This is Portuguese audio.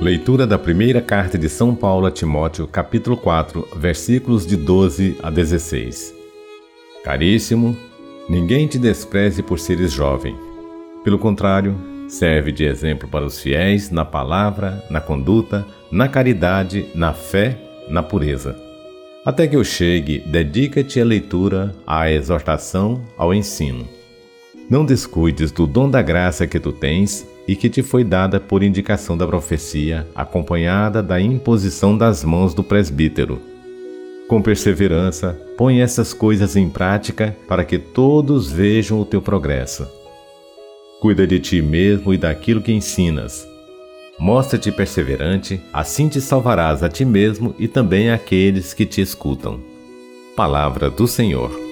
Leitura da primeira carta de São Paulo a Timóteo, capítulo 4, versículos de 12 a 16. Caríssimo, ninguém te despreze por seres jovem. Pelo contrário, serve de exemplo para os fiéis na palavra, na conduta, na caridade, na fé, na pureza. Até que eu chegue, dedica-te à leitura, à exortação, ao ensino. Não descuides do dom da graça que tu tens e que te foi dada por indicação da profecia, acompanhada da imposição das mãos do presbítero. Com perseverança, põe essas coisas em prática para que todos vejam o teu progresso. Cuida de ti mesmo e daquilo que ensinas. Mostra-te perseverante, assim te salvarás a ti mesmo e também àqueles que te escutam. Palavra do Senhor.